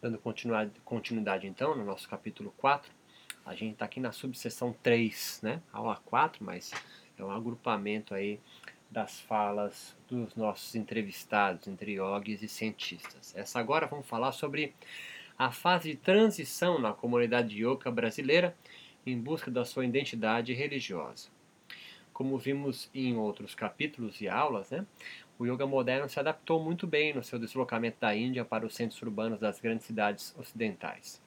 Dando continuidade então no nosso capítulo 4, a gente está aqui na subseção 3, né? Aula 4, mas é um agrupamento aí das falas dos nossos entrevistados entre yogis e cientistas. Essa agora vamos falar sobre a fase de transição na comunidade yoga brasileira em busca da sua identidade religiosa. Como vimos em outros capítulos e aulas, né, o yoga moderno se adaptou muito bem no seu deslocamento da Índia para os centros urbanos das grandes cidades ocidentais.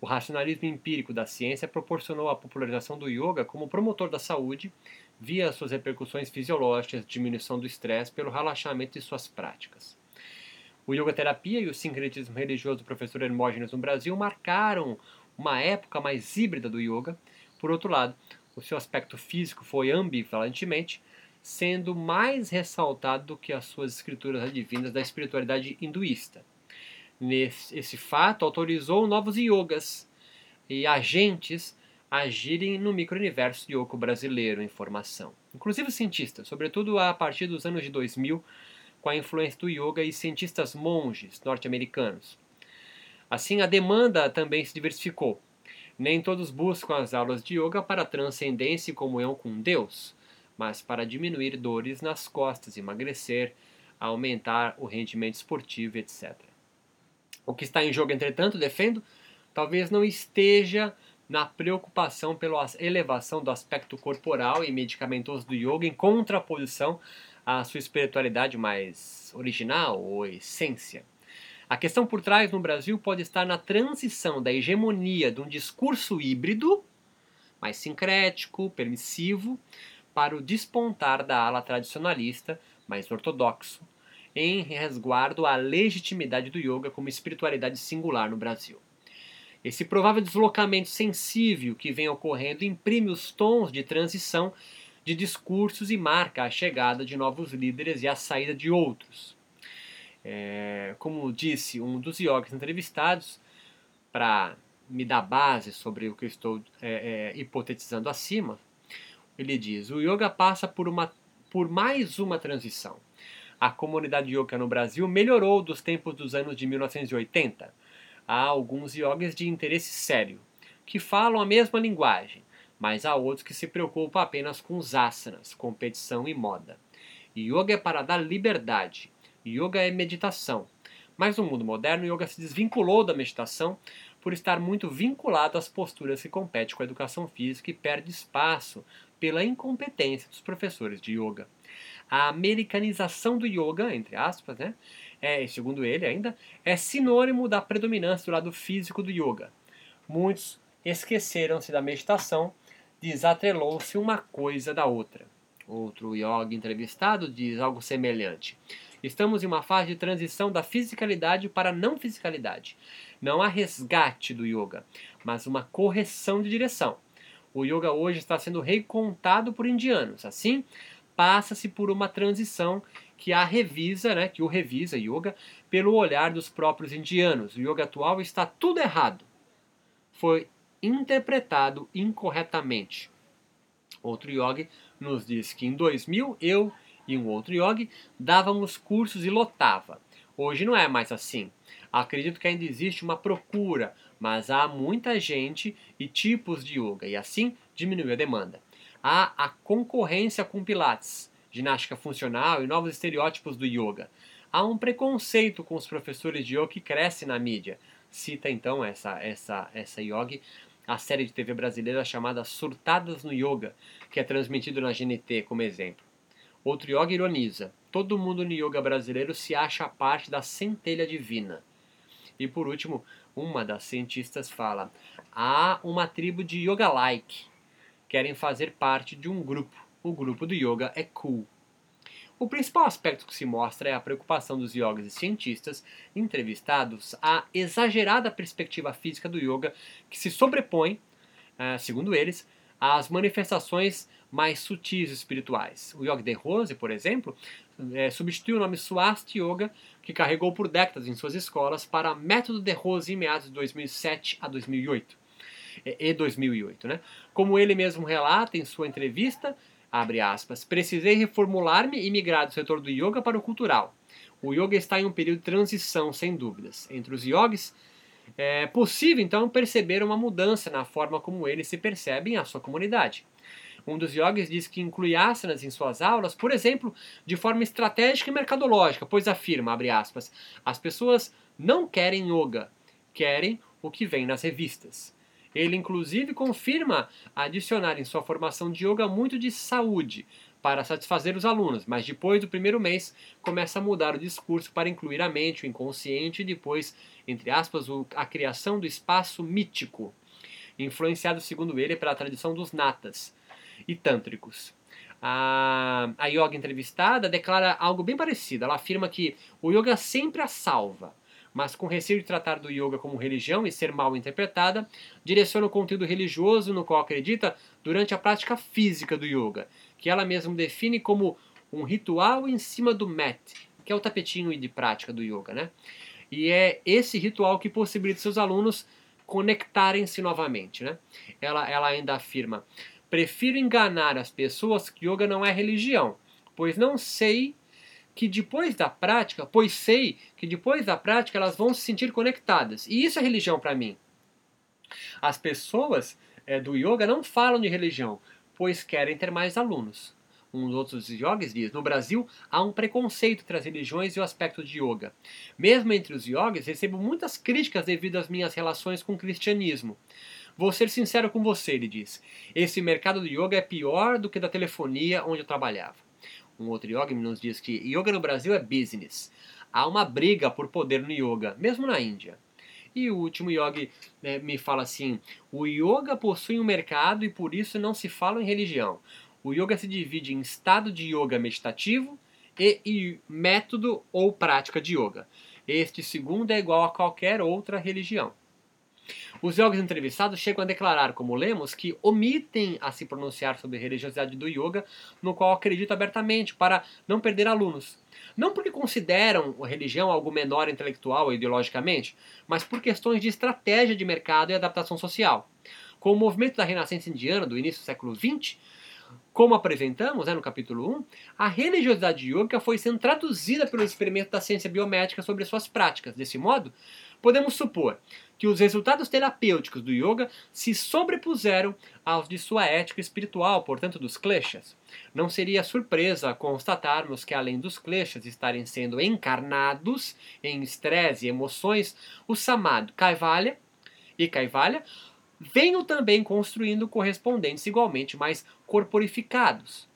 O racionalismo empírico da ciência proporcionou a popularização do yoga como promotor da saúde via suas repercussões fisiológicas, diminuição do estresse pelo relaxamento de suas práticas. O yoga terapia e o sincretismo religioso do professor Hermógenes no Brasil marcaram uma época mais híbrida do yoga. Por outro lado, o seu aspecto físico foi ambivalentemente sendo mais ressaltado do que as suas escrituras advindas da espiritualidade hinduísta. Nesse, esse fato autorizou novos yogas e agentes a agirem no micro-universo yoga brasileiro em formação. Inclusive cientistas, sobretudo a partir dos anos de 2000, com a influência do yoga e cientistas monges norte-americanos. Assim, a demanda também se diversificou. Nem todos buscam as aulas de yoga para transcendência e comunhão com Deus, mas para diminuir dores nas costas, emagrecer, aumentar o rendimento esportivo, etc. O que está em jogo, entretanto, defendo, talvez não esteja na preocupação pela elevação do aspecto corporal e medicamentoso do yoga em contraposição à sua espiritualidade mais original ou essência. A questão por trás no Brasil pode estar na transição da hegemonia de um discurso híbrido, mais sincrético, permissivo, para o despontar da ala tradicionalista, mais ortodoxo, em resguardo à legitimidade do yoga como espiritualidade singular no Brasil. Esse provável deslocamento sensível que vem ocorrendo imprime os tons de transição de discursos e marca a chegada de novos líderes e a saída de outros. É, como disse um dos yogis entrevistados, para me dar base sobre o que eu estou é, é, hipotetizando acima, ele diz: o yoga passa por, uma, por mais uma transição. A comunidade yoga no Brasil melhorou dos tempos dos anos de 1980. Há alguns yogis de interesse sério, que falam a mesma linguagem, mas há outros que se preocupam apenas com os asanas, competição e moda. Yoga é para dar liberdade. Yoga é meditação. Mas no mundo moderno, o yoga se desvinculou da meditação por estar muito vinculado às posturas que competem com a educação física e perde espaço pela incompetência dos professores de yoga. A americanização do yoga, entre aspas, né, é, segundo ele ainda, é sinônimo da predominância do lado físico do yoga. Muitos esqueceram-se da meditação, desatrelou-se uma coisa da outra. Outro yoga entrevistado diz algo semelhante. Estamos em uma fase de transição da fisicalidade para a não fisicalidade. Não há resgate do yoga, mas uma correção de direção. O yoga hoje está sendo recontado por indianos. Assim, passa-se por uma transição que a revisa, né, que o revisa yoga pelo olhar dos próprios indianos. O yoga atual está tudo errado. Foi interpretado incorretamente. Outro yogi nos diz que em 2000 eu e um outro yogi dávamos cursos e lotava. Hoje não é mais assim. Acredito que ainda existe uma procura, mas há muita gente e tipos de yoga, e assim diminui a demanda. Há a concorrência com Pilates, ginástica funcional e novos estereótipos do yoga. Há um preconceito com os professores de yoga que cresce na mídia. Cita então essa, essa, essa yogi a série de TV brasileira chamada Surtadas no Yoga, que é transmitido na GNT como exemplo. Outro yoga ironiza: todo mundo no yoga brasileiro se acha parte da centelha divina. E por último, uma das cientistas fala: há uma tribo de yoga-like. Querem fazer parte de um grupo. O grupo do yoga é cool. O principal aspecto que se mostra é a preocupação dos yogas e cientistas entrevistados à exagerada perspectiva física do yoga que se sobrepõe, eh, segundo eles, às manifestações mais sutis espirituais. O Yoga de Rose, por exemplo, é, substituiu o nome Swasti Yoga, que carregou por décadas em suas escolas, para Método de Rose em meados de 2007 a 2008 e 2008, né? Como ele mesmo relata em sua entrevista, abre aspas, precisei reformular-me e migrar do setor do yoga para o cultural. o yoga está em um período de transição, sem dúvidas. Entre os yogis, é possível então perceber uma mudança na forma como eles se percebem a sua comunidade. Um dos yogis diz que inclui asanas em suas aulas, por exemplo, de forma estratégica e mercadológica, pois afirma, abre aspas, as pessoas não querem yoga, querem o que vem nas revistas. Ele inclusive confirma adicionar em sua formação de yoga muito de saúde, para satisfazer os alunos, mas depois do primeiro mês começa a mudar o discurso para incluir a mente, o inconsciente e depois, entre aspas, a criação do espaço mítico, influenciado, segundo ele, pela tradição dos natas e tântricos. A, a yoga entrevistada declara algo bem parecido. Ela afirma que o yoga sempre a salva, mas com receio de tratar do yoga como religião e ser mal interpretada, direciona o conteúdo religioso no qual acredita durante a prática física do yoga, que ela mesma define como um ritual em cima do mat, que é o tapetinho de prática do yoga, né? E é esse ritual que possibilita seus alunos conectarem-se novamente, né? Ela, ela ainda afirma: prefiro enganar as pessoas que yoga não é religião, pois não sei que depois da prática, pois sei que depois da prática elas vão se sentir conectadas. E isso é religião para mim. As pessoas é, do yoga não falam de religião, pois querem ter mais alunos. Um dos outros yogis diz: No Brasil há um preconceito entre as religiões e o aspecto de yoga. Mesmo entre os yogis, recebo muitas críticas devido às minhas relações com o cristianismo. Vou ser sincero com você, ele diz. Esse mercado do yoga é pior do que da telefonia onde eu trabalhava. Um outro yogi nos diz que yoga no Brasil é business. Há uma briga por poder no yoga, mesmo na Índia. E o último yogi né, me fala assim: o yoga possui um mercado e por isso não se fala em religião. O yoga se divide em estado de yoga meditativo e, e método ou prática de yoga. Este segundo é igual a qualquer outra religião. Os yogis entrevistados chegam a declarar, como lemos, que omitem a se pronunciar sobre a religiosidade do yoga, no qual acreditam abertamente, para não perder alunos. Não porque consideram a religião algo menor intelectual ou ideologicamente, mas por questões de estratégia de mercado e adaptação social. Com o movimento da Renascença Indiana do início do século XX, como apresentamos né, no capítulo 1, a religiosidade yoga foi sendo traduzida pelo experimento da ciência biomédica sobre suas práticas. Desse modo, podemos supor que os resultados terapêuticos do yoga se sobrepuseram aos de sua ética espiritual, portanto dos kleshas. Não seria surpresa constatarmos que, além dos kleshas estarem sendo encarnados em estresse e emoções, o samadhi Kaivalya e Kaivalya venham também construindo correspondentes igualmente mais corporificados.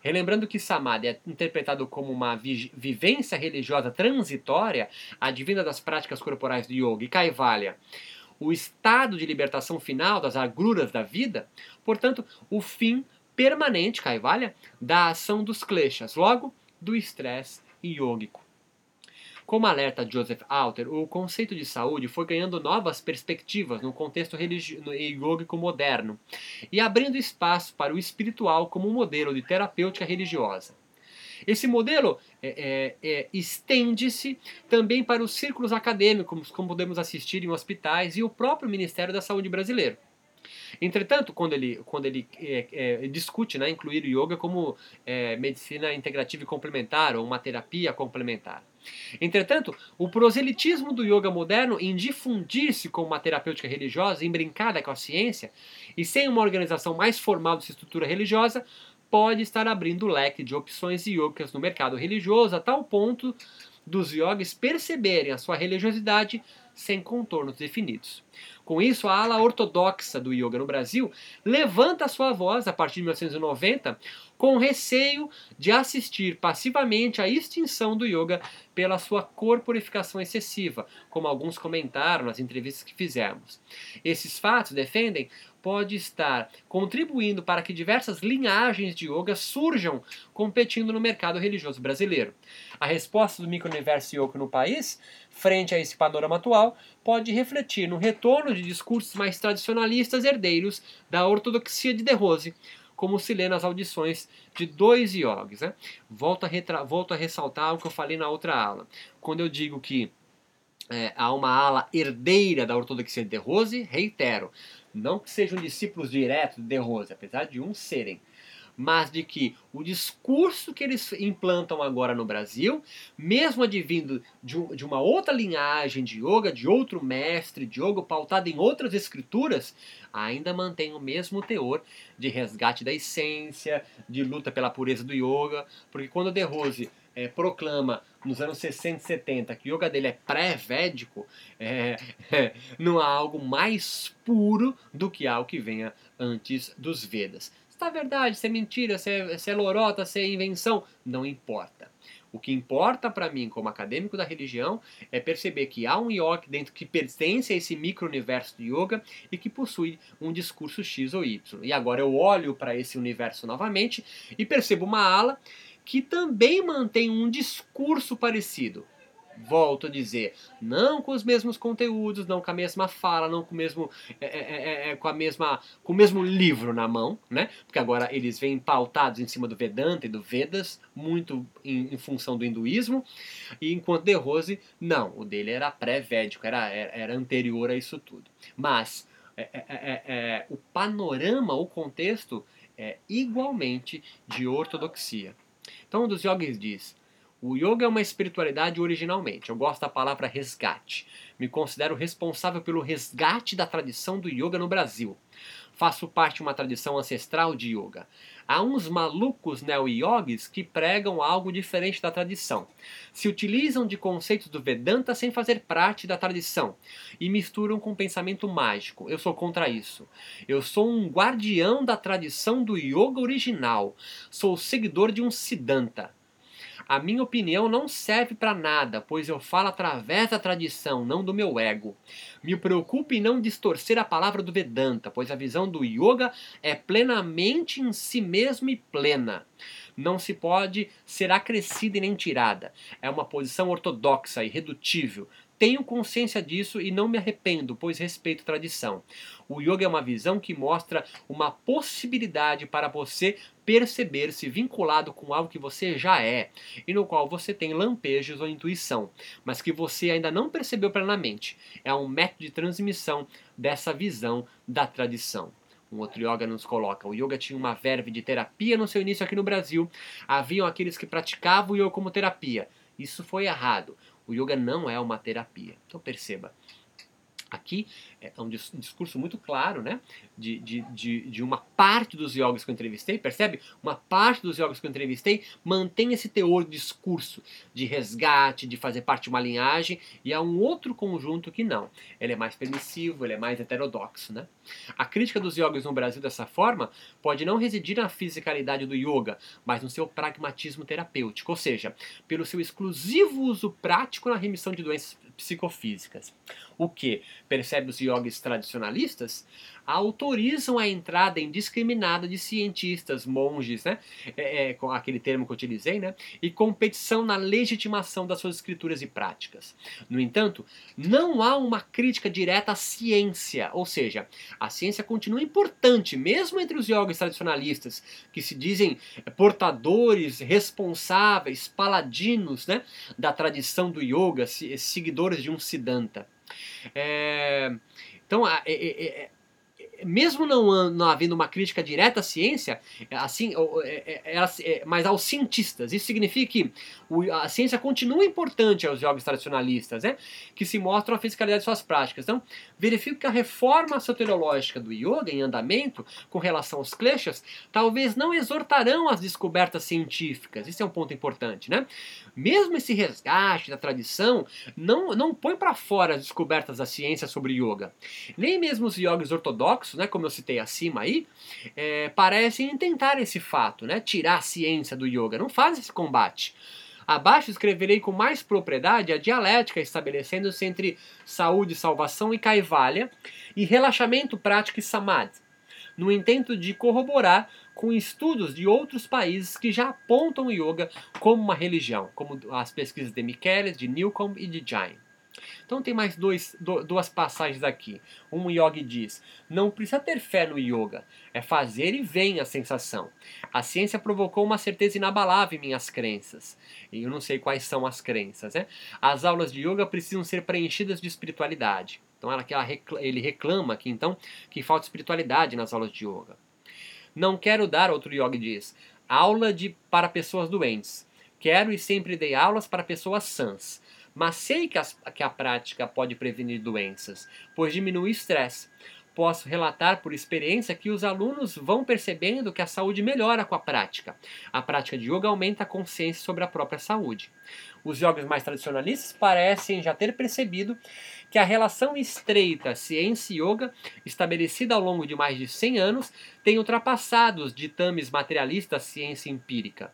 Relembrando que Samadhi é interpretado como uma vi vivência religiosa transitória, advinda das práticas corporais do yoga, e Kaivalya, o estado de libertação final das agruras da vida, portanto, o fim permanente, Kaivalya, da ação dos kleshas, logo, do estresse yógico. Como alerta Joseph Alter, o conceito de saúde foi ganhando novas perspectivas no contexto yogico moderno e abrindo espaço para o espiritual como um modelo de terapêutica religiosa. Esse modelo é, é, é, estende-se também para os círculos acadêmicos, como podemos assistir em hospitais e o próprio Ministério da Saúde brasileiro. Entretanto, quando ele, quando ele é, é, discute né, incluir o yoga como é, medicina integrativa e complementar, ou uma terapia complementar. Entretanto, o proselitismo do yoga moderno em difundir-se como uma terapêutica religiosa, embrincada com a ciência, e sem uma organização mais formal dessa estrutura religiosa, pode estar abrindo o leque de opções yogas no mercado religioso a tal ponto dos yogis perceberem a sua religiosidade sem contornos definidos. Com isso, a ala ortodoxa do yoga no Brasil levanta sua voz a partir de 1990 com receio de assistir passivamente à extinção do yoga pela sua corporificação excessiva, como alguns comentaram nas entrevistas que fizemos. Esses fatos, defendem, pode estar contribuindo para que diversas linhagens de yoga surjam competindo no mercado religioso brasileiro. A resposta do micro-universo yoga no país, frente a esse panorama atual, pode refletir no retorno de discursos mais tradicionalistas herdeiros da ortodoxia de De Rose, como se lê nas audições de dois yogis. Né? Volto, a volto a ressaltar o que eu falei na outra aula. Quando eu digo que é, há uma ala herdeira da ortodoxia de De Rose, reitero, não que sejam discípulos diretos de Rose, apesar de uns serem, mas de que o discurso que eles implantam agora no Brasil, mesmo advindo de, de uma outra linhagem de yoga, de outro mestre de yoga pautado em outras escrituras, ainda mantém o mesmo teor de resgate da essência, de luta pela pureza do yoga, porque quando De Rose é, proclama nos anos 60 e 70 que o yoga dele é pré-védico, é, é, não há algo mais puro do que algo que venha antes dos Vedas. Se é verdade, se é mentira, se é, se é lorota, se é invenção, não importa. O que importa para mim, como acadêmico da religião, é perceber que há um yoga dentro que pertence a esse micro-universo do yoga e que possui um discurso X ou Y. E agora eu olho para esse universo novamente e percebo uma ala que também mantém um discurso parecido. Volto a dizer, não com os mesmos conteúdos, não com a mesma fala, não com o mesmo, é, é, é, é com a mesma, com o mesmo livro na mão, né? Porque agora eles vêm pautados em cima do Vedanta e do Vedas, muito em, em função do hinduísmo, e enquanto De Rose, não, o dele era pré-védico, era, era, era anterior a isso tudo. Mas é, é, é, o panorama, o contexto é igualmente de ortodoxia. Então, um dos yogis diz: o yoga é uma espiritualidade originalmente. Eu gosto da palavra resgate. Me considero responsável pelo resgate da tradição do yoga no Brasil. Faço parte de uma tradição ancestral de yoga. Há uns malucos neo-yogis que pregam algo diferente da tradição. Se utilizam de conceitos do Vedanta sem fazer parte da tradição e misturam com pensamento mágico. Eu sou contra isso. Eu sou um guardião da tradição do yoga original. Sou seguidor de um Siddhanta. A minha opinião não serve para nada, pois eu falo através da tradição, não do meu ego. Me preocupe em não distorcer a palavra do Vedanta, pois a visão do yoga é plenamente em si mesmo e plena. Não se pode ser acrescida e nem tirada. É uma posição ortodoxa, irredutível, tenho consciência disso e não me arrependo, pois respeito a tradição. O yoga é uma visão que mostra uma possibilidade para você perceber-se vinculado com algo que você já é e no qual você tem lampejos ou intuição, mas que você ainda não percebeu plenamente. É um método de transmissão dessa visão da tradição. Um outro yoga nos coloca: o yoga tinha uma verve de terapia no seu início aqui no Brasil. Haviam aqueles que praticavam o yoga como terapia. Isso foi errado. O yoga não é uma terapia. Então perceba, aqui é um discurso muito claro, né? De, de, de, de, uma parte dos yogis que eu entrevistei, percebe? Uma parte dos yogis que eu entrevistei mantém esse teor de discurso, de resgate, de fazer parte de uma linhagem, e há um outro conjunto que não. Ele é mais permissivo, ele é mais heterodoxo, né? A crítica dos yogis no Brasil dessa forma pode não residir na fisicalidade do yoga, mas no seu pragmatismo terapêutico, ou seja, pelo seu exclusivo uso prático na remissão de doenças psicofísicas. O que, percebe os yogis tradicionalistas, autorizam a entrada indiscriminada de cientistas, monges, né? É, é, com aquele termo que eu utilizei, né? e competição na legitimação das suas escrituras e práticas. No entanto, não há uma crítica direta à ciência, ou seja, a ciência continua importante, mesmo entre os yogis tradicionalistas, que se dizem portadores, responsáveis, paladinos né? da tradição do yoga, seguidores de um Siddhanta. É, então, é, é, mesmo não, não havendo uma crítica direta à ciência, assim, é, é, é, mas aos cientistas. Isso significa que a ciência continua importante aos jogos tradicionalistas, né? que se mostram a fisicalidade de suas práticas. Então, verifico que a reforma soteriológica do yoga em andamento com relação aos kleshas talvez não exortarão as descobertas científicas. Isso é um ponto importante. Né? Mesmo esse resgate da tradição não, não põe para fora as descobertas da ciência sobre yoga. Nem mesmo os yogis ortodoxos né, como eu citei acima aí, é, parecem tentar esse fato, né, tirar a ciência do yoga, não fazem esse combate. Abaixo escreverei com mais propriedade a dialética estabelecendo-se entre saúde, salvação e kaivalya, e relaxamento prático e samadhi, no intento de corroborar com estudos de outros países que já apontam o yoga como uma religião, como as pesquisas de Michelis, de Newcomb e de Jain. Então tem mais dois, duas passagens aqui. Um yogi diz: Não precisa ter fé no yoga, é fazer e vem a sensação. A ciência provocou uma certeza inabalável em minhas crenças. E eu não sei quais são as crenças. Né? As aulas de yoga precisam ser preenchidas de espiritualidade. Então ela, ele reclama aqui então que falta espiritualidade nas aulas de yoga. Não quero dar, outro yogi diz, aula de, para pessoas doentes. Quero e sempre dei aulas para pessoas sãs. Mas sei que, as, que a prática pode prevenir doenças, pois diminui o estresse posso relatar por experiência que os alunos vão percebendo que a saúde melhora com a prática. A prática de yoga aumenta a consciência sobre a própria saúde. Os yogis mais tradicionalistas parecem já ter percebido que a relação estreita ciência e yoga, estabelecida ao longo de mais de 100 anos, tem ultrapassado os ditames materialistas ciência empírica.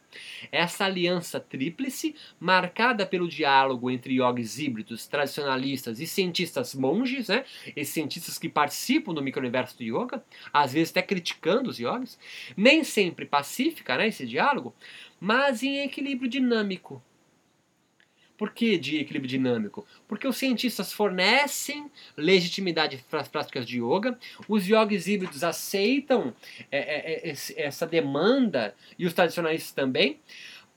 Essa aliança tríplice, marcada pelo diálogo entre yogis híbridos, tradicionalistas e cientistas monges, né, esses cientistas que participam do micro-universo do yoga, às vezes até criticando os yogis, nem sempre pacífica né, esse diálogo, mas em equilíbrio dinâmico por que de equilíbrio dinâmico? Porque os cientistas fornecem legitimidade para as práticas de yoga, os yogis híbridos aceitam é, é, é, essa demanda e os tradicionalistas também,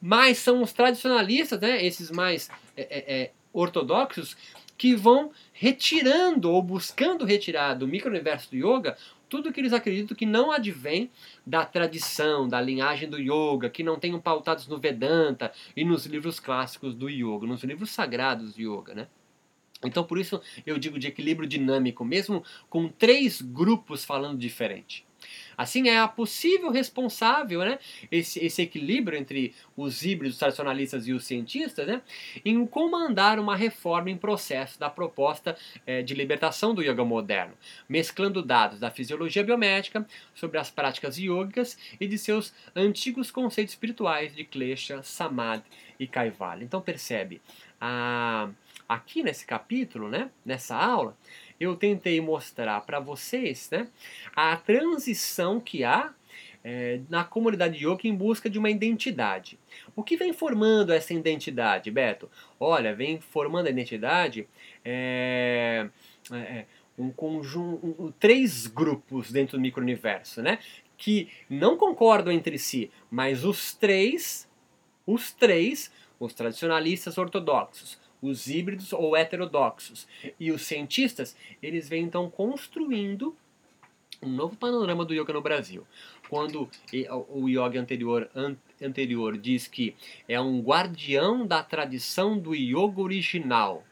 mas são os tradicionalistas, né, esses mais é, é, é, ortodoxos, que vão retirando ou buscando retirar do micro-universo do yoga tudo que eles acreditam que não advém da tradição, da linhagem do yoga, que não tenham pautados no Vedanta e nos livros clássicos do yoga, nos livros sagrados do yoga, né? Então, por isso eu digo de equilíbrio dinâmico, mesmo com três grupos falando diferente. Assim, é a possível responsável, né, esse, esse equilíbrio entre os híbridos tradicionalistas e os cientistas, né, em comandar uma reforma em processo da proposta é, de libertação do yoga moderno, mesclando dados da fisiologia biomédica sobre as práticas yogicas e de seus antigos conceitos espirituais de Klesha, Samadhi e Kaivalya. Então, percebe, a, aqui nesse capítulo, né, nessa aula, eu tentei mostrar para vocês né, a transição que há é, na comunidade yoga em busca de uma identidade. O que vem formando essa identidade, Beto? Olha, vem formando a identidade é, é, um conjunto, um, três grupos dentro do micro-universo, né? Que não concordam entre si, mas os três, os três, os tradicionalistas ortodoxos, os híbridos ou heterodoxos. E os cientistas, eles vêm então construindo um novo panorama do yoga no Brasil. Quando o yoga anterior, anterior diz que é um guardião da tradição do yoga original,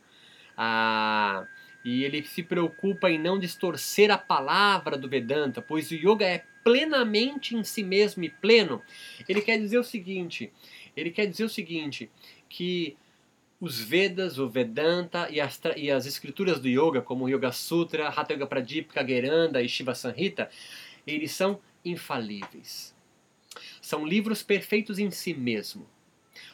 ah, e ele se preocupa em não distorcer a palavra do Vedanta, pois o yoga é plenamente em si mesmo e pleno. Ele quer dizer o seguinte, ele quer dizer o seguinte, que os Vedas, o Vedanta e as, e as escrituras do Yoga, como o Yoga Sutra, Hatha Yoga Pradipika, Geranda e Shiva Sanhita, eles são infalíveis. São livros perfeitos em si mesmo.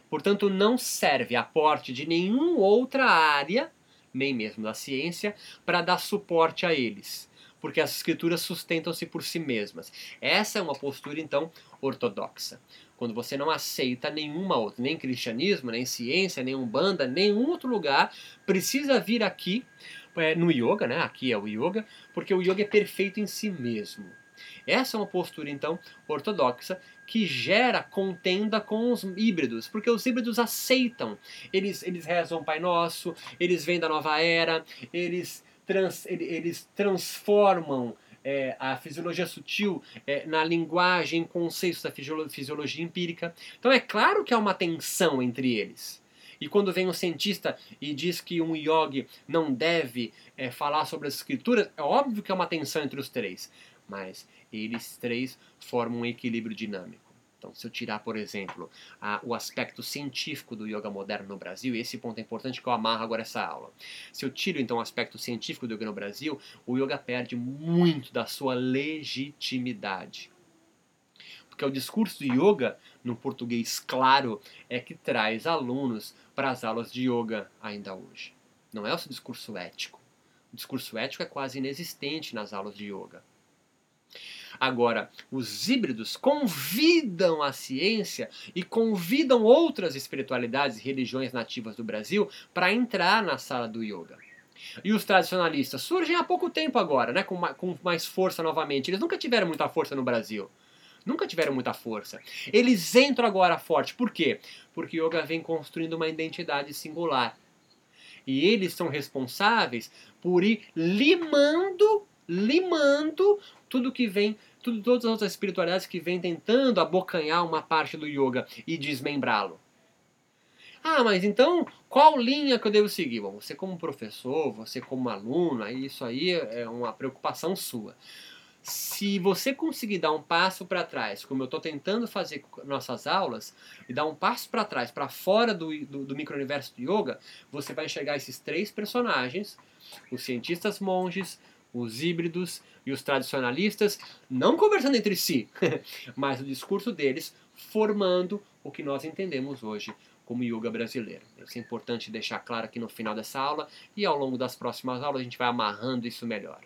Portanto, não serve aporte de nenhuma outra área, nem mesmo da ciência, para dar suporte a eles, porque as escrituras sustentam-se por si mesmas. Essa é uma postura, então, ortodoxa quando você não aceita nenhuma outra, nem cristianismo, nem ciência, nem umbanda, nenhum outro lugar, precisa vir aqui é, no yoga, né? Aqui é o yoga, porque o yoga é perfeito em si mesmo. Essa é uma postura, então, ortodoxa que gera contenda com os híbridos, porque os híbridos aceitam. Eles, eles rezam o Pai Nosso, eles vêm da nova era, eles, trans, eles transformam é, a fisiologia sutil é, na linguagem, conceitos da fisiologia empírica. Então é claro que há uma tensão entre eles. E quando vem um cientista e diz que um yogi não deve é, falar sobre as escrituras, é óbvio que há uma tensão entre os três. Mas eles três formam um equilíbrio dinâmico. Então, se eu tirar, por exemplo, a, o aspecto científico do yoga moderno no Brasil, esse ponto é importante que eu amarro agora essa aula. Se eu tiro, então, o aspecto científico do yoga no Brasil, o yoga perde muito da sua legitimidade. Porque o discurso do yoga, no português claro, é que traz alunos para as aulas de yoga ainda hoje. Não é o seu discurso ético. O discurso ético é quase inexistente nas aulas de yoga. Agora, os híbridos convidam a ciência e convidam outras espiritualidades e religiões nativas do Brasil para entrar na sala do yoga. E os tradicionalistas surgem há pouco tempo agora, né, com, com mais força novamente. Eles nunca tiveram muita força no Brasil. Nunca tiveram muita força. Eles entram agora forte. Por quê? Porque yoga vem construindo uma identidade singular. E eles são responsáveis por ir limando, limando tudo que vem tudo, todas as outras espiritualidades que vêm tentando abocanhar uma parte do yoga e desmembrá-lo. Ah, mas então qual linha que eu devo seguir? Bom, você como professor, você como aluno, isso aí é uma preocupação sua. Se você conseguir dar um passo para trás, como eu estou tentando fazer com nossas aulas, e dar um passo para trás, para fora do, do, do micro-universo do yoga, você vai enxergar esses três personagens, os cientistas monges, os híbridos e os tradicionalistas, não conversando entre si, mas o discurso deles formando o que nós entendemos hoje como yoga brasileiro. Isso é importante deixar claro aqui no final dessa aula e ao longo das próximas aulas a gente vai amarrando isso melhor.